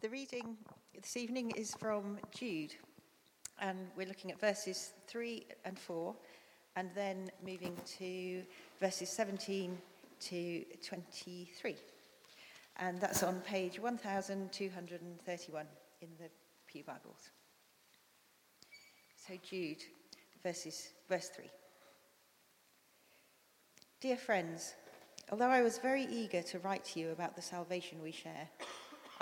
The reading this evening is from Jude, and we're looking at verses 3 and 4, and then moving to verses 17 to 23. And that's on page 1231 in the Pew Bibles. So, Jude, verses, verse 3. Dear friends, although I was very eager to write to you about the salvation we share,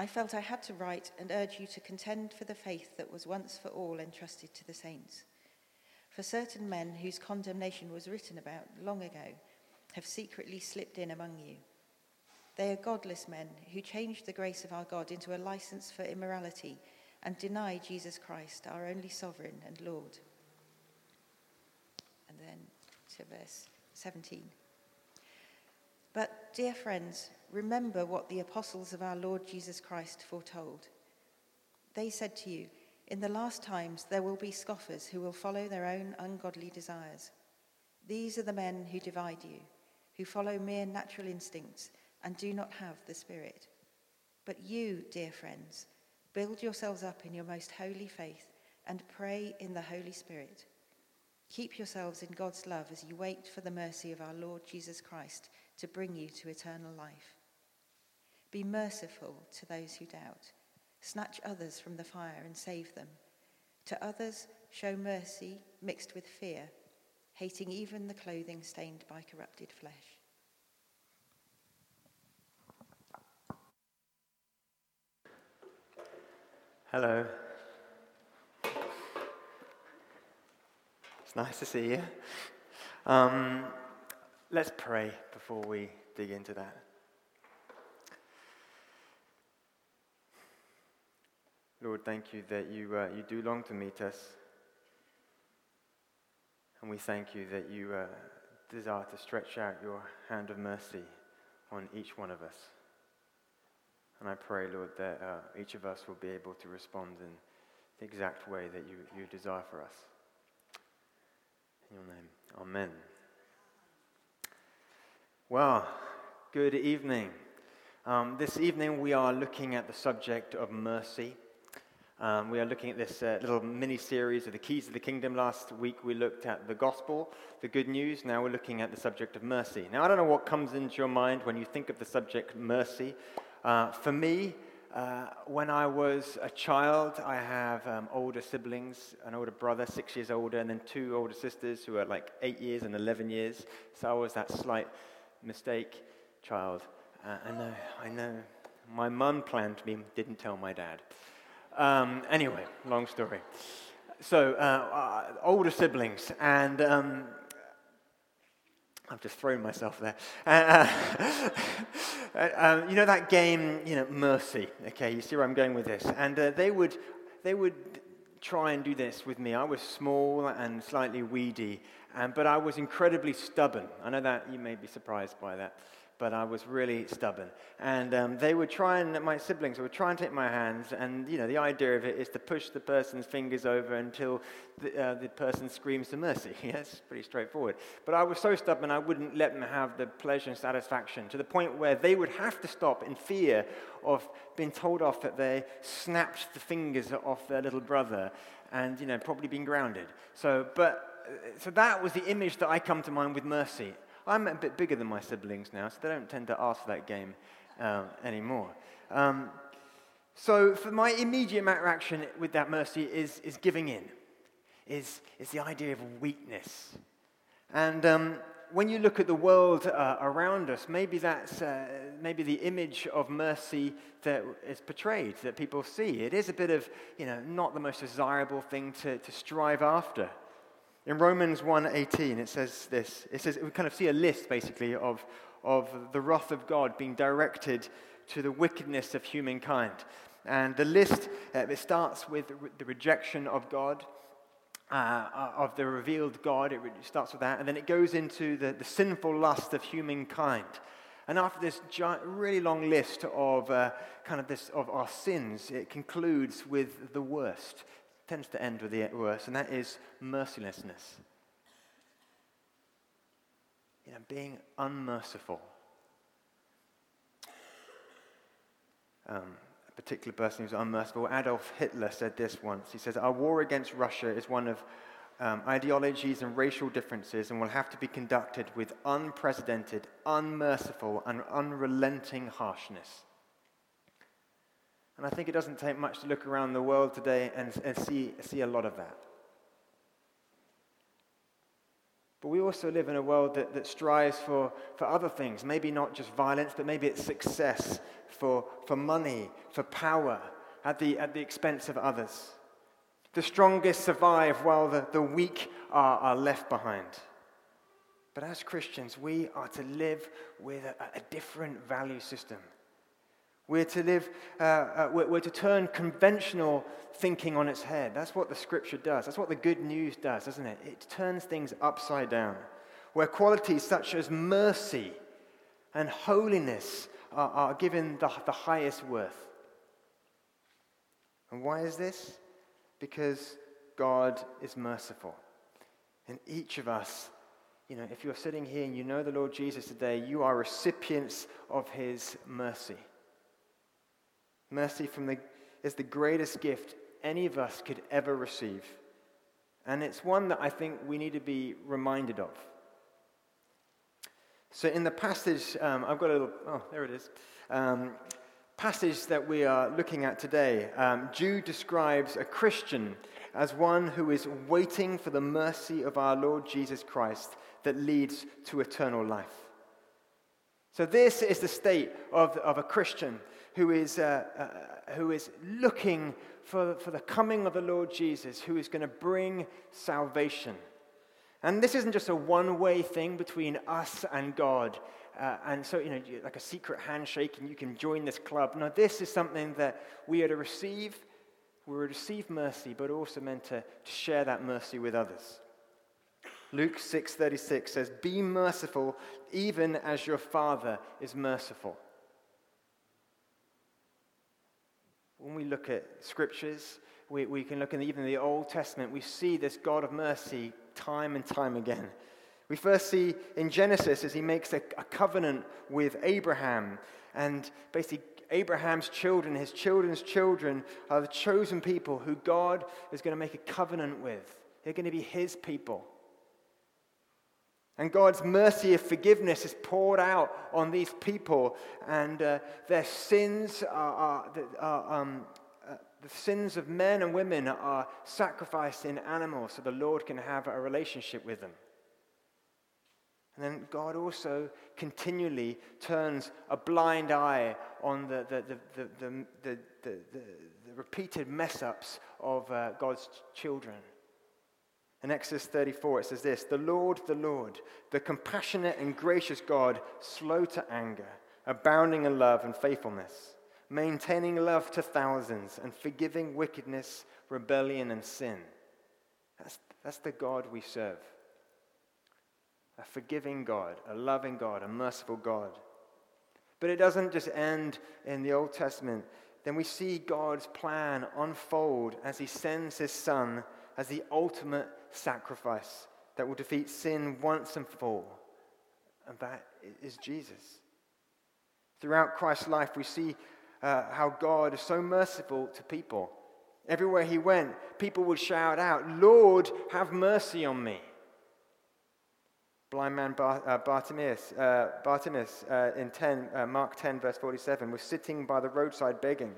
I felt I had to write and urge you to contend for the faith that was once for all entrusted to the saints. For certain men whose condemnation was written about long ago have secretly slipped in among you. They are godless men who changed the grace of our God into a license for immorality and deny Jesus Christ, our only sovereign and Lord. And then to verse 17. Dear friends, remember what the apostles of our Lord Jesus Christ foretold. They said to you, In the last times there will be scoffers who will follow their own ungodly desires. These are the men who divide you, who follow mere natural instincts and do not have the Spirit. But you, dear friends, build yourselves up in your most holy faith and pray in the Holy Spirit. Keep yourselves in God's love as you wait for the mercy of our Lord Jesus Christ to bring you to eternal life. Be merciful to those who doubt. Snatch others from the fire and save them. To others, show mercy mixed with fear, hating even the clothing stained by corrupted flesh. Hello. It's nice to see you. Um, let's pray before we dig into that. Lord, thank you that you, uh, you do long to meet us. And we thank you that you uh, desire to stretch out your hand of mercy on each one of us. And I pray, Lord, that uh, each of us will be able to respond in the exact way that you, you desire for us. In your name, Amen. Well, good evening. Um, this evening we are looking at the subject of mercy. Um, we are looking at this uh, little mini series of the keys of the kingdom. Last week we looked at the gospel, the good news. Now we're looking at the subject of mercy. Now, I don't know what comes into your mind when you think of the subject mercy. Uh, for me, uh, when I was a child, I have um, older siblings, an older brother, six years older, and then two older sisters who are like eight years and 11 years. So I was that slight mistake, child. Uh, I know, I know. My mum planned me, didn't tell my dad. Um, anyway, long story. So, uh, uh, older siblings, and um, I've just thrown myself there. Uh, uh um, you know that game, you know, Mercy. Okay, you see where I'm going with this. And uh, they would, they would try and do this with me. I was small and slightly weedy, um, but I was incredibly stubborn. I know that you may be surprised by that, but I was really stubborn. And um, they would try and, my siblings would try and take my hands, and, you know, the idea of it is to push the person's fingers over until the, uh, the person screams for mercy. it's pretty straightforward. But I was so stubborn, I wouldn't let them have the pleasure and satisfaction to the point where they would have to stop in fear of being told off that they snapped the fingers off their little brother and, you know, probably being grounded. So, but so that was the image that I come to mind with mercy. I'm a bit bigger than my siblings now, so they don't tend to ask that game uh, anymore. Um, so for my immediate reaction with that mercy is, is giving in, is, is the idea of weakness. And um, when you look at the world uh, around us, maybe that's uh, maybe the image of mercy that is portrayed, that people see. It is a bit of, you know, not the most desirable thing to, to strive after. In Romans 1.18, it says this. It says, we kind of see a list, basically, of, of the wrath of God being directed to the wickedness of humankind. And the list, uh, it starts with the rejection of God, uh, of the revealed God. It starts with that. And then it goes into the, the sinful lust of humankind. And after this giant, really long list of uh, kind of this of our sins, it concludes with the worst tends to end with the worst, and that is mercilessness. You know, being unmerciful. Um, a particular person who's unmerciful. Adolf Hitler said this once. He says, Our war against Russia is one of um, ideologies and racial differences and will have to be conducted with unprecedented, unmerciful, and unrelenting harshness. And I think it doesn't take much to look around the world today and, and see, see a lot of that. But we also live in a world that, that strives for, for other things, maybe not just violence, but maybe it's success, for, for money, for power, at the, at the expense of others. The strongest survive while the, the weak are, are left behind. But as Christians, we are to live with a, a different value system. We're to live, uh, uh, we're, we're, to turn conventional thinking on its head. That's what the scripture does. That's what the good news does, doesn't it? It turns things upside down. Where qualities such as mercy and holiness are, are given the, the highest worth. And why is this? Because God is merciful. And each of us, you know, if you're sitting here and you know the Lord Jesus today, you are recipients of his mercy. Mercy from the, is the greatest gift any of us could ever receive. And it's one that I think we need to be reminded of. So, in the passage, um, I've got a little, oh, there it is. Um, passage that we are looking at today, um, Jude describes a Christian as one who is waiting for the mercy of our Lord Jesus Christ that leads to eternal life. So, this is the state of, of a Christian who is, uh, uh, who is looking for, for the coming of the Lord Jesus, who is going to bring salvation. And this isn't just a one way thing between us and God. Uh, and so, you know, like a secret handshake and you can join this club. No, this is something that we are to receive. We're to receive mercy, but also meant to, to share that mercy with others. Luke 6:36 says, "Be merciful even as your Father is merciful." When we look at scriptures, we, we can look in the, even the Old Testament, we see this God of mercy time and time again. We first see in Genesis as he makes a, a covenant with Abraham, and basically Abraham's children, his children's children, are the chosen people who God is going to make a covenant with. They're going to be his people. And God's mercy of forgiveness is poured out on these people, and uh, their sins are, are, are um, uh, the sins of men and women are sacrificed in animals so the Lord can have a relationship with them. And then God also continually turns a blind eye on the, the, the, the, repeated mess ups of uh, God's children. In Exodus 34, it says this The Lord, the Lord, the compassionate and gracious God, slow to anger, abounding in love and faithfulness, maintaining love to thousands, and forgiving wickedness, rebellion, and sin. That's, that's the God we serve. A forgiving God, a loving God, a merciful God. But it doesn't just end in the Old Testament. Then we see God's plan unfold as he sends his son as the ultimate sacrifice that will defeat sin once and for all. And that is Jesus. Throughout Christ's life, we see uh, how God is so merciful to people. Everywhere he went, people would shout out, Lord, have mercy on me. Blind man Bar- uh, Bartimaeus, uh, Bartimaeus uh, in 10, uh, Mark 10, verse 47, was sitting by the roadside begging.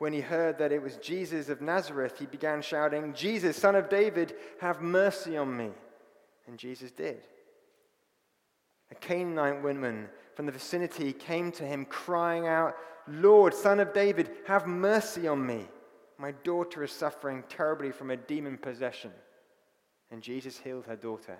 When he heard that it was Jesus of Nazareth, he began shouting, Jesus, son of David, have mercy on me. And Jesus did. A Canaanite woman from the vicinity came to him, crying out, Lord, son of David, have mercy on me. My daughter is suffering terribly from a demon possession. And Jesus healed her daughter.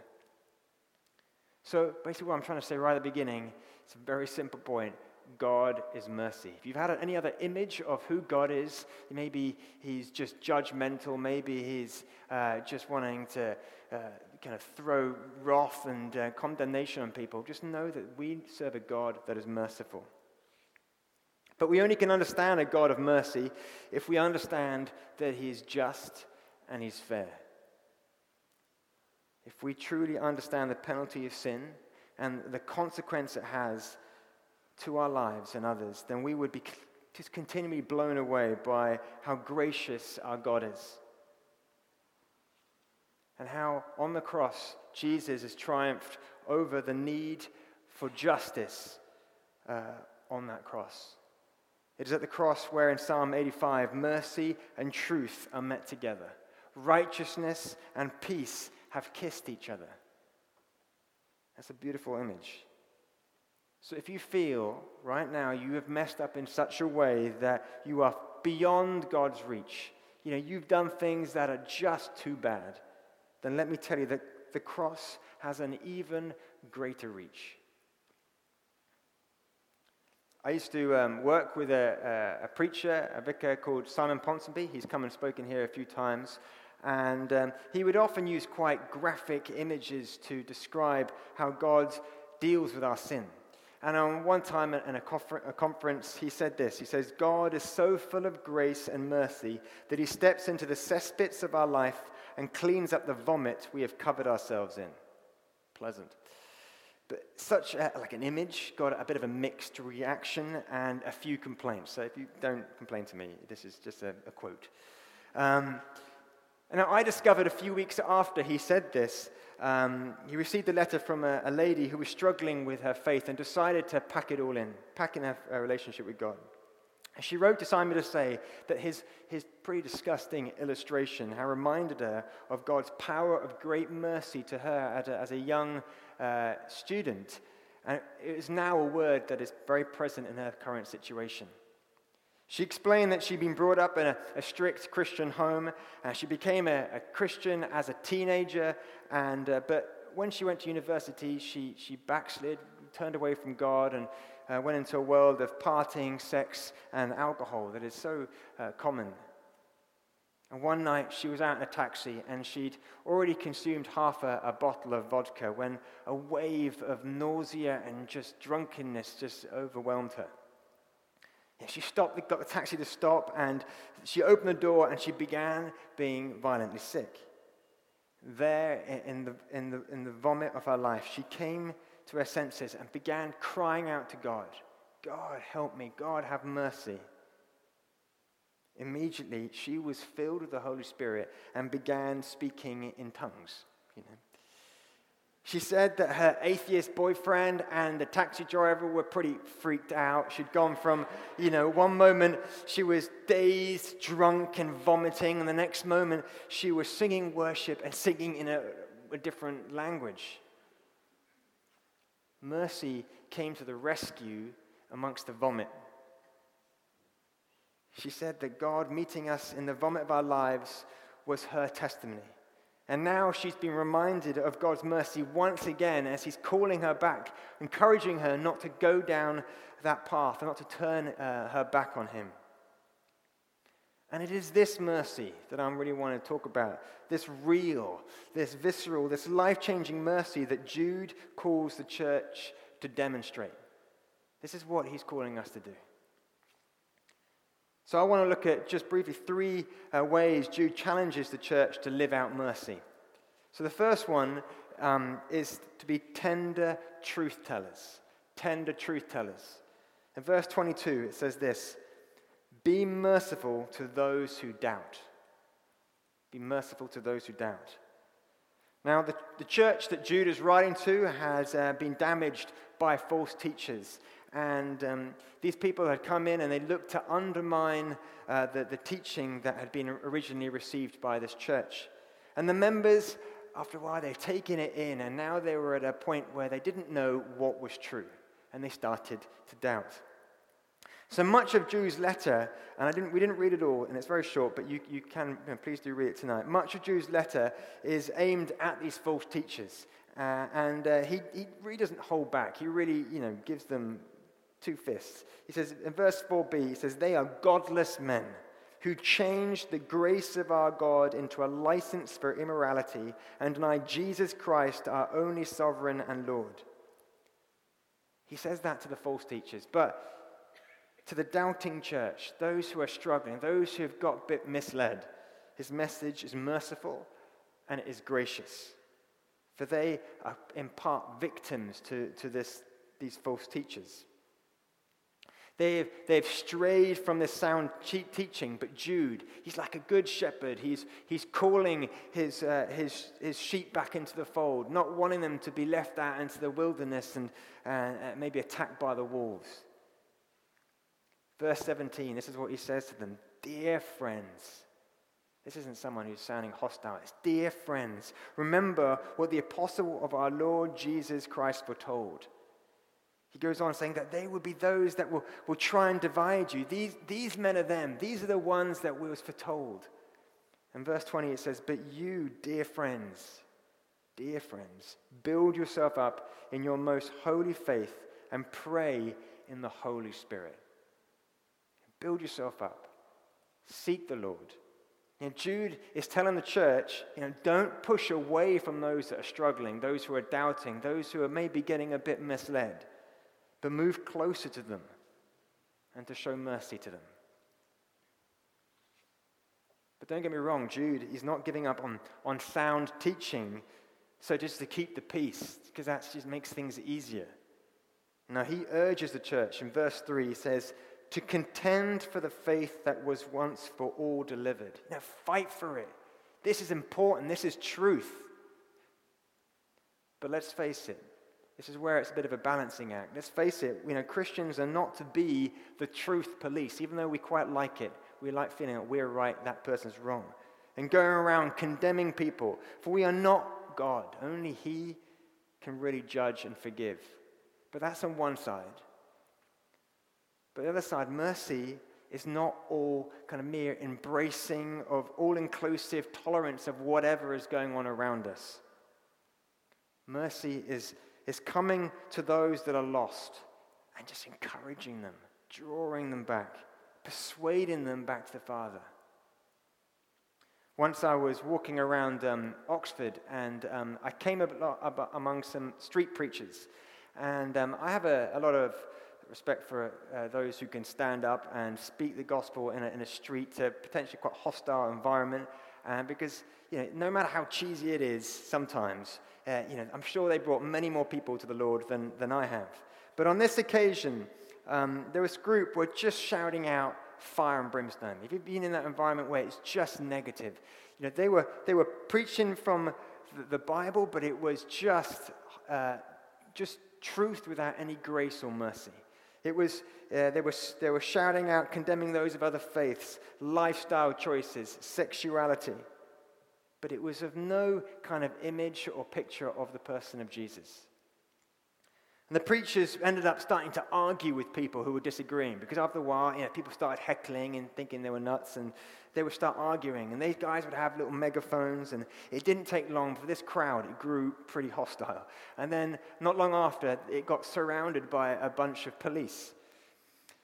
So, basically, what I'm trying to say right at the beginning, it's a very simple point. God is mercy. If you've had any other image of who God is, maybe he's just judgmental, maybe he's uh, just wanting to uh, kind of throw wrath and uh, condemnation on people, just know that we serve a God that is merciful. But we only can understand a God of mercy if we understand that he is just and he's fair. If we truly understand the penalty of sin and the consequence it has to our lives and others, then we would be just continually blown away by how gracious our God is. And how on the cross, Jesus has triumphed over the need for justice uh, on that cross. It is at the cross where in Psalm 85, mercy and truth are met together. Righteousness and peace have kissed each other. That's a beautiful image. So if you feel right now you have messed up in such a way that you are beyond God's reach, you know, you've done things that are just too bad, then let me tell you that the cross has an even greater reach. I used to um, work with a, a, a, preacher, a vicar called Simon Ponsonby. He's come and spoken here a few times. And um, he would often use quite graphic images to describe how God deals with our sin. And on one time in a, conference, he said this He says, God is so full of grace and mercy that he steps into the cesspits of our life and cleans up the vomit we have covered ourselves in. Pleasant. But such a, like an image got a bit of a mixed reaction and a few complaints. So if you don't complain to me, this is just a, a quote. Um, and I discovered a few weeks after he said this um, he received a letter from a, a, lady who was struggling with her faith and decided to pack it all in, pack in her, her relationship with God. And she wrote to Simon to say that his, his pretty disgusting illustration had reminded her of God's power of great mercy to her a, as a young uh, student. And it is now a word that is very present in her current situation. She explained that she'd been brought up in a, a strict Christian home. and she became a, a, Christian as a teenager, and, uh, but when she went to university, she, she backslid, turned away from God, and uh, went into a world of partying, sex, and alcohol that is so uh, common. And one night she was out in a taxi and she'd already consumed half a, a bottle of vodka when a wave of nausea and just drunkenness just overwhelmed her. She stopped, got the taxi to stop, and she opened the door and she began being violently sick. There, in the, in, the, in the vomit of her life, she came to her senses and began crying out to God God, help me. God, have mercy. Immediately, she was filled with the Holy Spirit and began speaking in tongues. You know. She said that her atheist boyfriend and the taxi driver were pretty freaked out. She'd gone from, you know, one moment she was dazed, drunk, and vomiting, and the next moment she was singing worship and singing in a, a different language. Mercy came to the rescue amongst the vomit. She said that God meeting us in the vomit of our lives was her testimony. And now she's been reminded of God's mercy once again as He's calling her back, encouraging her not to go down that path and not to turn uh, her back on Him. And it is this mercy that I really want to talk about this real, this visceral, this life changing mercy that Jude calls the church to demonstrate. This is what he's calling us to do. So I want to look at just briefly three uh, ways Jude challenges the church to live out mercy. So the first one um, is to be tender truth tellers. Tender truth tellers. In verse 22, it says this Be merciful to those who doubt. Be merciful to those who doubt. Now, the, the church that Jude is writing to has uh, been damaged by false teachers. And um, these people had come in and they looked to undermine uh, the, the teaching that had been originally received by this church. And the members, after a while, they've taken it in, and now they were at a point where they didn't know what was true, and they started to doubt. So much of Jude's letter, and I didn't, we didn't read it all, and it's very short, but you, you can, you know, please do read it tonight. Much of Jude's letter is aimed at these false teachers. Uh, and uh, he, he really doesn't hold back. He really, you know, gives them two fists. He says in verse 4b, he says, They are godless men who changed the grace of our God into a license for immorality and deny Jesus Christ, our only sovereign and Lord. He says that to the false teachers. But to the doubting church, those who are struggling, those who have got a bit misled, his message is merciful and it is gracious. For they are in part victims to, to this, these false teachers. They've, they've strayed from this sound teaching, but Jude, he's like a good shepherd. He's, he's calling his, uh, his, his sheep back into the fold, not wanting them to be left out into the wilderness and uh, maybe attacked by the wolves. Verse 17, this is what he says to them Dear friends, this isn't someone who's sounding hostile. It's dear friends. Remember what the apostle of our Lord Jesus Christ foretold. He goes on saying that they will be those that will, will try and divide you. These, these men are them. These are the ones that was foretold. In verse 20 it says, But you, dear friends, dear friends, build yourself up in your most holy faith and pray in the Holy Spirit. Build yourself up. Seek the Lord. Know, Jude is telling the church, you know, don't push away from those that are struggling, those who are doubting, those who are maybe getting a bit misled but move closer to them and to show mercy to them. But don't get me wrong, Jude is not giving up on, on sound teaching so just to keep the peace, because that just makes things easier. Now, he urges the church in verse 3, he says, to contend for the faith that was once for all delivered. Now, fight for it. This is important. This is truth. But let's face it, this is where it's a bit of a balancing act. Let's face it, you know, Christians are not to be the truth police, even though we quite like it. We like feeling that we're right, that person's wrong. And going around condemning people. For we are not God. Only He can really judge and forgive. But that's on one side. But the other side, mercy is not all kind of mere embracing of all inclusive tolerance of whatever is going on around us. Mercy is is coming to those that are lost and just encouraging them, drawing them back, persuading them back to the Father. Once I was walking around um, Oxford and um, I came up, among some street preachers. And um, I have a, a, lot of respect for uh, those who can stand up and speak the gospel in a, in a street, a potentially quite hostile environment. Because you know, no matter how cheesy it is sometimes, uh, you know, I'm sure they brought many more people to the Lord than, than I have. But on this occasion, um, there was a group were just shouting out fire and brimstone. If you've been in that environment where it's just negative, you know, they were, they were preaching from the, the Bible, but it was just, uh, just truth without any grace or mercy. It was, uh, they, were, they were shouting out, condemning those of other faiths, lifestyle choices, sexuality but it was of no kind of image or picture of the person of Jesus. And the preachers ended up starting to argue with people who were disagreeing because after a while, you know, people started heckling and thinking they were nuts and they would start arguing. And these guys would have little megaphones and it didn't take long for this crowd, it grew pretty hostile. And then not long after, it got surrounded by a bunch of police.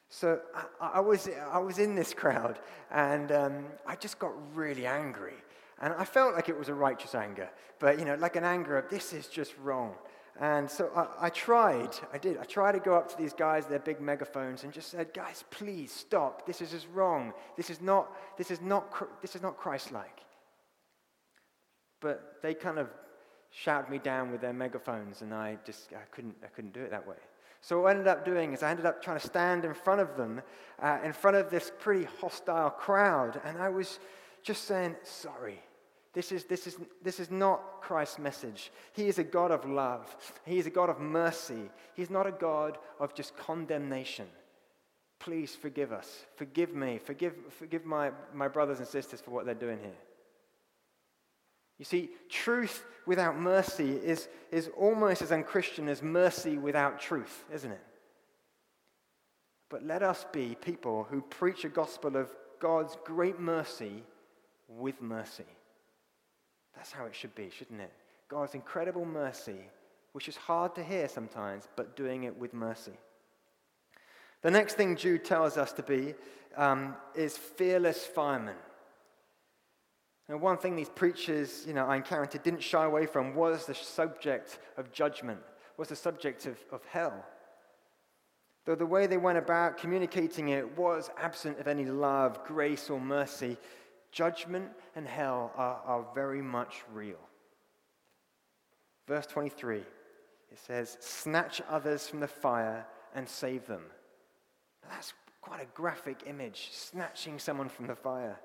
So I, I was, I was in this crowd and um, I just got really angry. And I felt like it was a righteous anger, but, you know, like an anger of this is just wrong. And so I, I, tried, I did, I tried to go up to these guys, their big megaphones, and just said, guys, please stop. This is just wrong. This is not, this is not, this is not Christ-like. But they kind of shouted me down with their megaphones, and I just, I couldn't, I couldn't do it that way. So what I ended up doing is I ended up trying to stand in front of them, uh, in front of this pretty hostile crowd, and I was just saying, sorry. This is, this, is, this is not Christ's message. He is a God of love. He is a God of mercy. He's not a God of just condemnation. Please forgive us. Forgive me. Forgive, forgive my, my brothers and sisters for what they're doing here. You see, truth without mercy is, is almost as unchristian as mercy without truth, isn't it? But let us be people who preach a gospel of God's great mercy with mercy. That's how it should be, shouldn't it? God's incredible mercy, which is hard to hear sometimes, but doing it with mercy. The next thing Jude tells us to be um, is fearless firemen. And one thing these preachers, you know, I encountered didn't shy away from was the subject of judgment, was the subject of, of hell. Though the way they went about communicating it was absent of any love, grace, or mercy, Judgment and hell are, are very much real. Verse 23, it says, Snatch others from the fire and save them. That's quite a graphic image, snatching someone from the fire.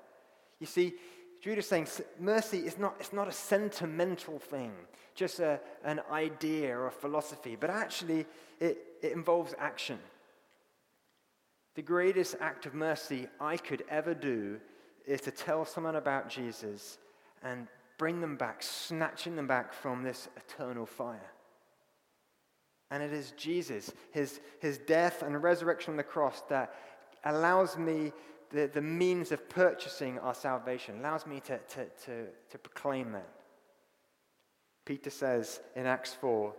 You see, Jude is saying mercy is not, it's not a sentimental thing, just a, an idea or a philosophy, but actually it, it involves action. The greatest act of mercy I could ever do is to tell someone about Jesus and bring them back, snatching them back from this eternal fire. And it is Jesus, his, his death and resurrection on the cross, that allows me the, the means of purchasing our salvation, allows me to, to, to, to proclaim that. Peter says in Acts 4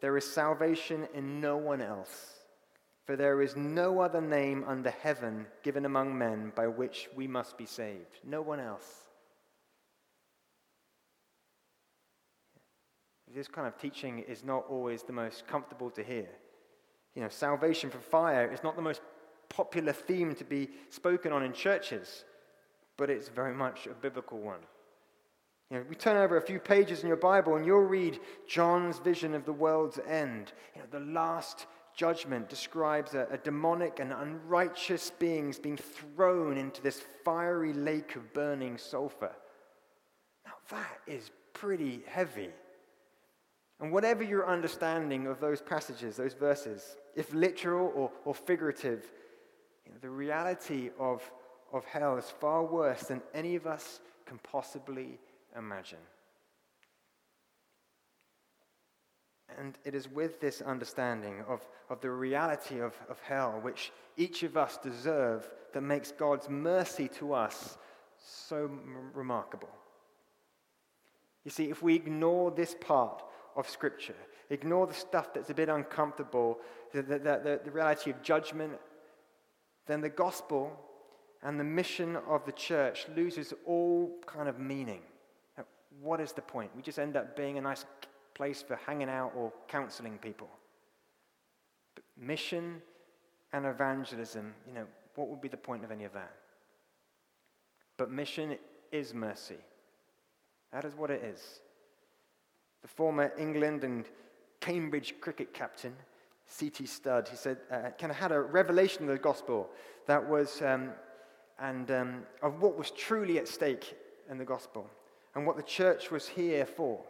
there is salvation in no one else, for there is no other name under heaven given among men by which we must be saved. No one else. This kind of teaching is not always the most comfortable to hear. You know, salvation from fire is not the most popular theme to be spoken on in churches, but it's very much a biblical one. You know, we turn over a few pages in your Bible and you'll read John's vision of the world's end. You know, the last judgment describes a, a demonic and unrighteous beings being thrown into this fiery lake of burning sulfur. Now, that is pretty heavy. And whatever your understanding of those passages, those verses, if literal or, or figurative, you know, the reality of, of hell is far worse than any of us can possibly imagine. And it is with this understanding of, of the reality of, of hell, which each of us deserve, that makes God's mercy to us so m- remarkable. You see, if we ignore this part of Scripture, ignore the stuff that's a bit uncomfortable, the, the, the, the reality of judgment then the gospel and the mission of the church loses all kind of meaning. What is the point? We just end up being a nice place for hanging out or counseling people. But mission and evangelism, you know, what would be the point of any of that? But mission is mercy. That is what it is. The former England and Cambridge cricket captain C.T. Studd. He said, uh, kind of had a revelation of the gospel that was, um, and um, of what was truly at stake in the gospel and what the church was here for.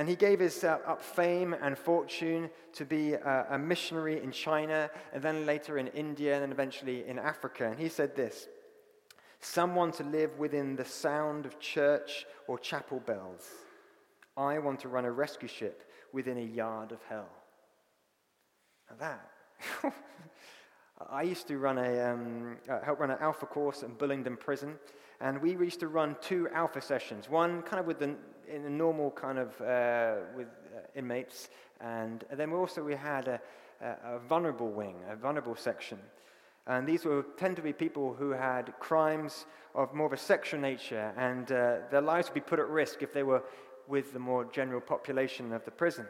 And he gave his uh, up fame and fortune to be a, a missionary in China, and then later in India, and then eventually in Africa. And he said this Someone to live within the sound of church or chapel bells. I want to run a rescue ship within a yard of hell Now that. I used to run a, um, uh, help run an alpha course in Bullingdon Prison, and we used to run two alpha sessions. One kind of with the in a normal kind of uh, with uh, inmates, and, then we also we had a, a, a, vulnerable wing, a vulnerable section, and these were tend to be people who had crimes of more of a sexual nature, and uh, their lives would be put at risk if they were with the more general population of the prison.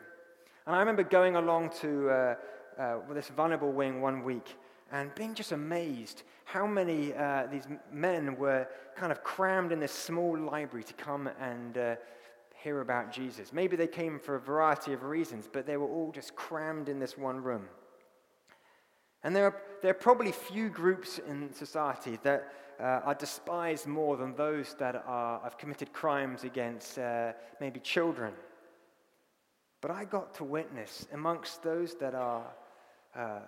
And I remember going along to uh, uh, this vulnerable wing one week and being just amazed how many uh, these men were kind of crammed in this small library to come and uh, hear about Jesus. Maybe they came for a variety of reasons, but they were all just crammed in this one room. And there are, there are probably few groups in society that uh, are despised more than those that are, have committed crimes against uh, maybe children. But I got to witness amongst those that are uh,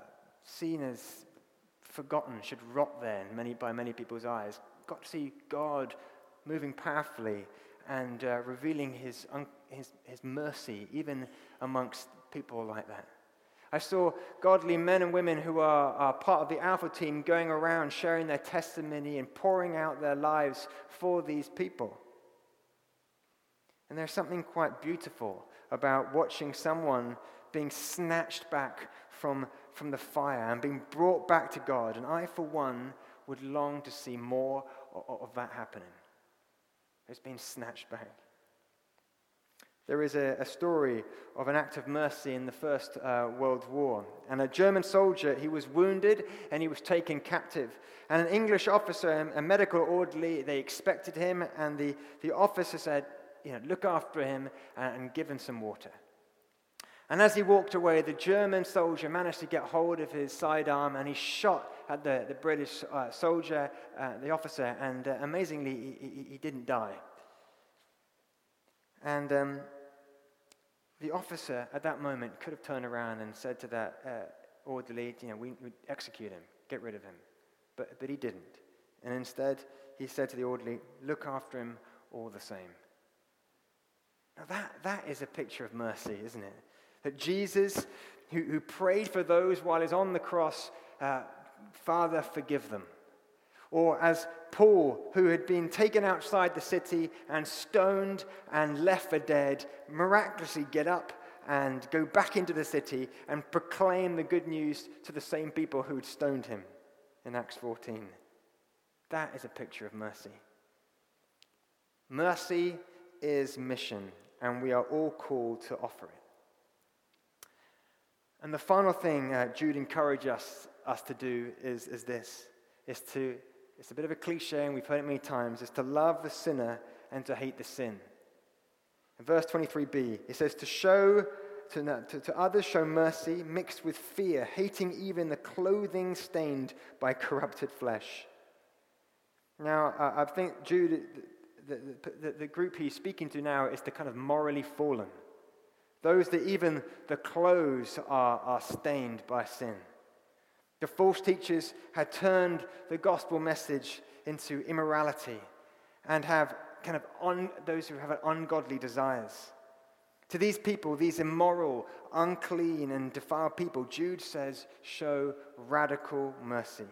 seen as forgotten, should rot there many, by many people's eyes. Got to see God moving powerfully and uh, revealing his, un- his, his mercy even amongst people like that. I saw godly men and women who are, are, part of the Alpha team going around sharing their testimony and pouring out their lives for these people. And there's something quite beautiful about watching someone being snatched back from, from the fire and being brought back to God. And I, for one, would long to see more of, of that happening. It's been snatched back. There is a, a, story of an act of mercy in the First uh, World War. And a German soldier, he was wounded and he was taken captive. And an English officer, a medical orderly, they expected him, and the, the officer said, you know, look after him and, and give him some water. And as he walked away, the German soldier managed to get hold of his sidearm and he shot at the, the British uh, soldier, uh, the officer, and uh, amazingly, he, he, he, didn't die. And um, the officer at that moment could have turned around and said to that uh, orderly, you know, we, we execute him, get rid of him. But, but he didn't. And instead, he said to the orderly, look after him all the same. Now, that, that is a picture of mercy, isn't it? That Jesus, who, who prayed for those while he's on the cross, uh, Father, forgive them. Or as Paul, who had been taken outside the city and stoned and left for dead, miraculously get up and go back into the city and proclaim the good news to the same people who had stoned him in Acts 14. That is a picture of mercy. Mercy is mission, and we are all called to offer it. And the final thing uh, Jude encourages us, us to do is, is this is to, it's a bit of a cliche, and we've heard it many times, is to love the sinner and to hate the sin. In verse 23b, it says, To show to, to, to, others show mercy mixed with fear, hating even the clothing stained by corrupted flesh. Now, uh, I think Jude, the, the, the, group he's speaking to now is the kind of morally fallen. Those that even the clothes are, are stained by sin. The false teachers had turned the gospel message into immorality and have kind of on, those who have ungodly desires. To these people, these immoral, unclean, and defiled people, Jude says, show radical mercy.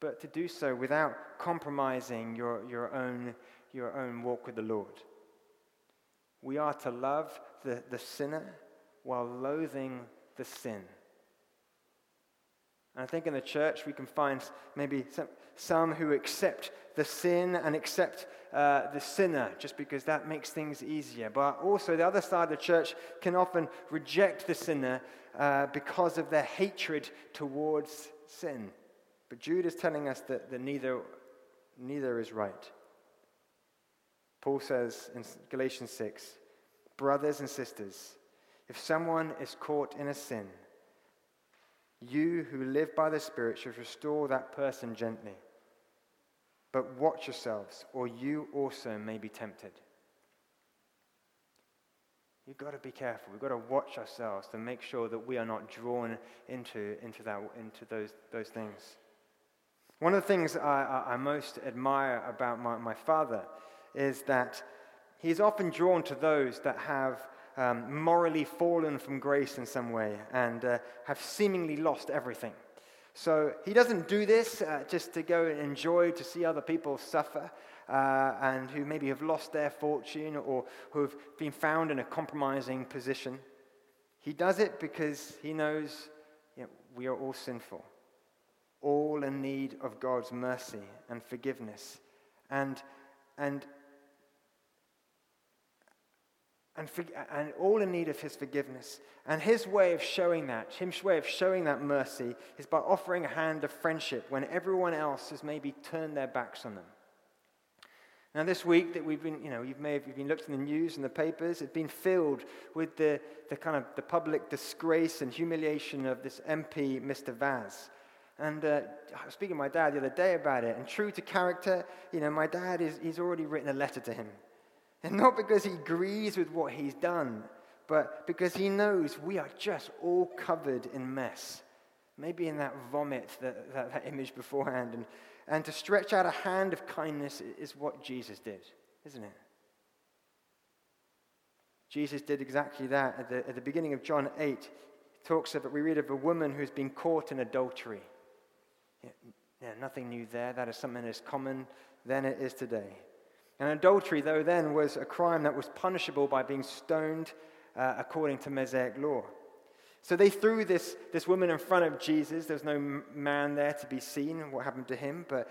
But to do so without compromising your, your, own, your own walk with the Lord. We are to love the, the sinner while loathing the sin. And I think in the church we can find maybe some, some who accept the sin and accept uh, the sinner just because that makes things easier. But also, the other side of the church can often reject the sinner uh, because of their hatred towards sin. But Jude is telling us that, that neither, neither is right. Paul says in Galatians 6 Brothers and sisters, if someone is caught in a sin, you who live by the Spirit should restore that person gently. But watch yourselves, or you also may be tempted. You've got to be careful. We've got to watch ourselves to make sure that we are not drawn into, into, that, into those, those things. One of the things I, I, most admire about my, my father is that he's often drawn to those that have um, morally fallen from grace in some way and uh, have seemingly lost everything. So he doesn't do this uh, just to go and enjoy to see other people suffer uh, and who maybe have lost their fortune or who have been found in a compromising position. He does it because he knows you know, we are all sinful, all in need of God's mercy and forgiveness. And, and and, for, and all in need of his forgiveness. And his way of showing that, his way of showing that mercy, is by offering a hand of friendship when everyone else has maybe turned their backs on them. Now, this week that we've been, you know, you may have you've been looked in the news and the papers, it's been filled with the, the kind of the public disgrace and humiliation of this MP, Mr. Vaz. And uh, I was speaking to my dad the other day about it, and true to character, you know, my dad is, he's already written a letter to him and not because he agrees with what he's done, but because he knows we are just all covered in mess. Maybe in that vomit, that, that, that, image beforehand. And, and to stretch out a hand of kindness is what Jesus did, isn't it? Jesus did exactly that. At the, at the beginning of John 8, He talks of it, we read of a woman who's been caught in adultery. Yeah, yeah, nothing new there. That is something as common than it is today. And adultery, though, then was a crime that was punishable by being stoned uh, according to Mosaic law. So they threw this, this woman in front of Jesus. There was no man there to be seen what happened to him, but,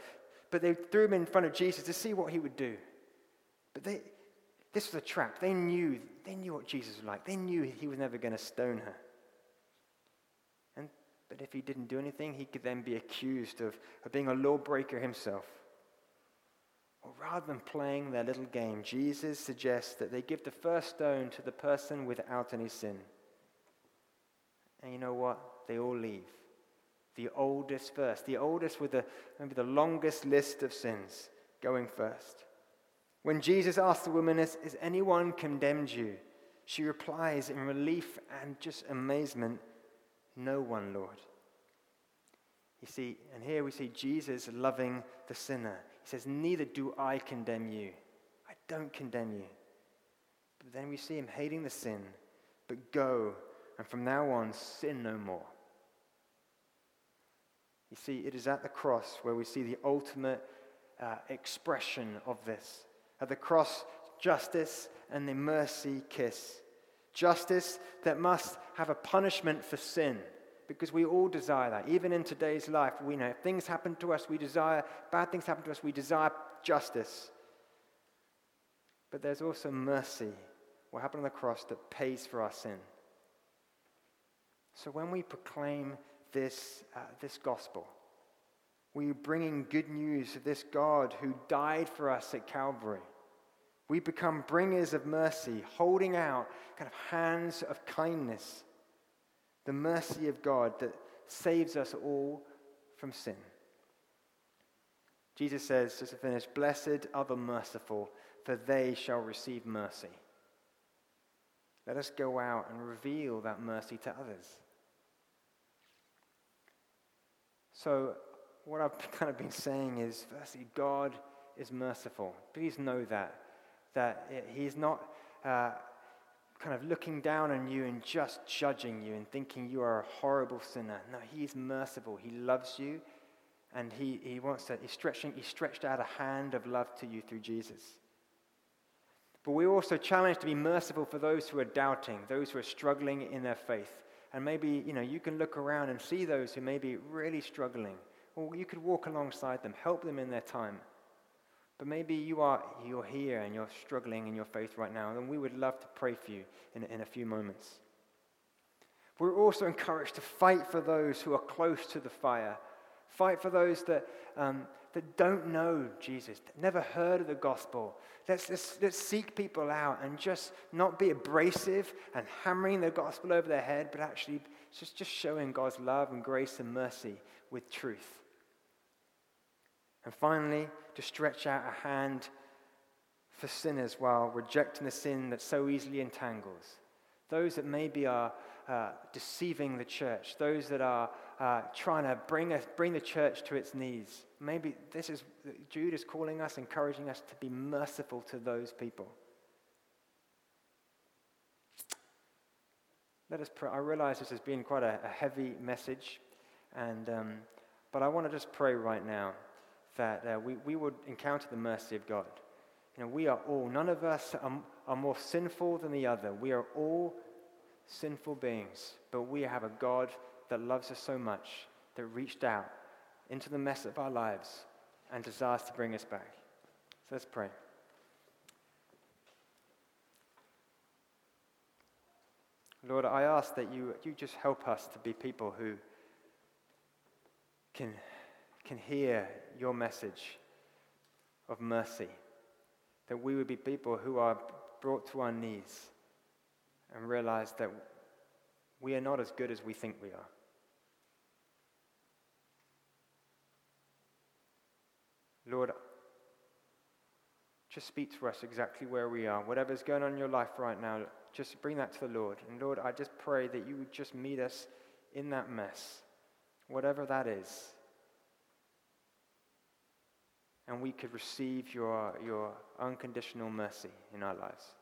but they threw him in front of Jesus to see what he would do. But they, this was a trap. They knew, they knew what Jesus was like. They knew he was never going to stone her. And, but if he didn't do anything, he could then be accused of, of being a lawbreaker himself. Well, rather than playing their little game, Jesus suggests that they give the first stone to the person without any sin. And you know what? They all leave. The oldest first. The oldest with the, maybe the longest list of sins going first. When Jesus asked the woman, Has, has anyone condemned you? She replies in relief and just amazement, No one, Lord. You see, and here we see Jesus loving the sinner. He says, Neither do I condemn you. I don't condemn you. But then we see him hating the sin, but go, and from now on, sin no more. You see, it is at the cross where we see the ultimate uh, expression of this. At the cross, justice and the mercy kiss. Justice that must have a punishment for sin, because we all desire that. Even in today's life, we know if things happen to us, we desire, bad things happen to us, we desire justice. But there's also mercy, what happened on the cross, that pays for our sin. So when we proclaim this, uh, this gospel, we are bringing good news of this God who died for us at Calvary. We become bringers of mercy, holding out kind of hands of kindness, the mercy of God that saves us all from sin. Jesus says, just to finish, Blessed are the merciful, for they shall receive mercy. Let us go out and reveal that mercy to others. So, what I've kind of been saying is firstly, God is merciful. Please know that. That He's not uh, kind of looking down on you and just judging you and thinking you are a horrible sinner. No, He's merciful. He loves you and He, he wants to, he's stretching, He stretched out a hand of love to you through Jesus. But we're also challenged to be merciful for those who are doubting, those who are struggling in their faith. And maybe, you know, you can look around and see those who may be really struggling. Or you could walk alongside them, help them in their time. But maybe you are you're here and you're struggling in your faith right now, and we would love to pray for you in, in a few moments. We're also encouraged to fight for those who are close to the fire. Fight for those that, um, that don't know Jesus, that never heard of the gospel. Let's, let's, let's seek people out and just not be abrasive and hammering the gospel over their head, but actually just, just showing God's love and grace and mercy with truth. And finally, to stretch out a hand for sinners while rejecting the sin that so easily entangles. Those that maybe are uh, deceiving the church, those that are uh, trying to bring, bring the church to its knees. Maybe this is, Jude is calling us, encouraging us to be merciful to those people. Let us pray. I realize this has been quite a, a heavy message, and, um, but I want to just pray right now that uh, we, we would encounter the mercy of God. You know, we are all, none of us are, are more sinful than the other. We are all sinful beings, but we have a God that loves us so much that reached out into the mess of our lives and desires to bring us back. So let's pray. Lord, I ask that you, you just help us to be people who can, can hear your message of mercy. That we would be people who are brought to our knees and realize that we are not as good as we think we are. Lord, just speak to us exactly where we are. Whatever's going on in your life right now, just bring that to the Lord. And Lord, I just pray that you would just meet us in that mess, whatever that is. And we could receive your, your unconditional mercy in our lives.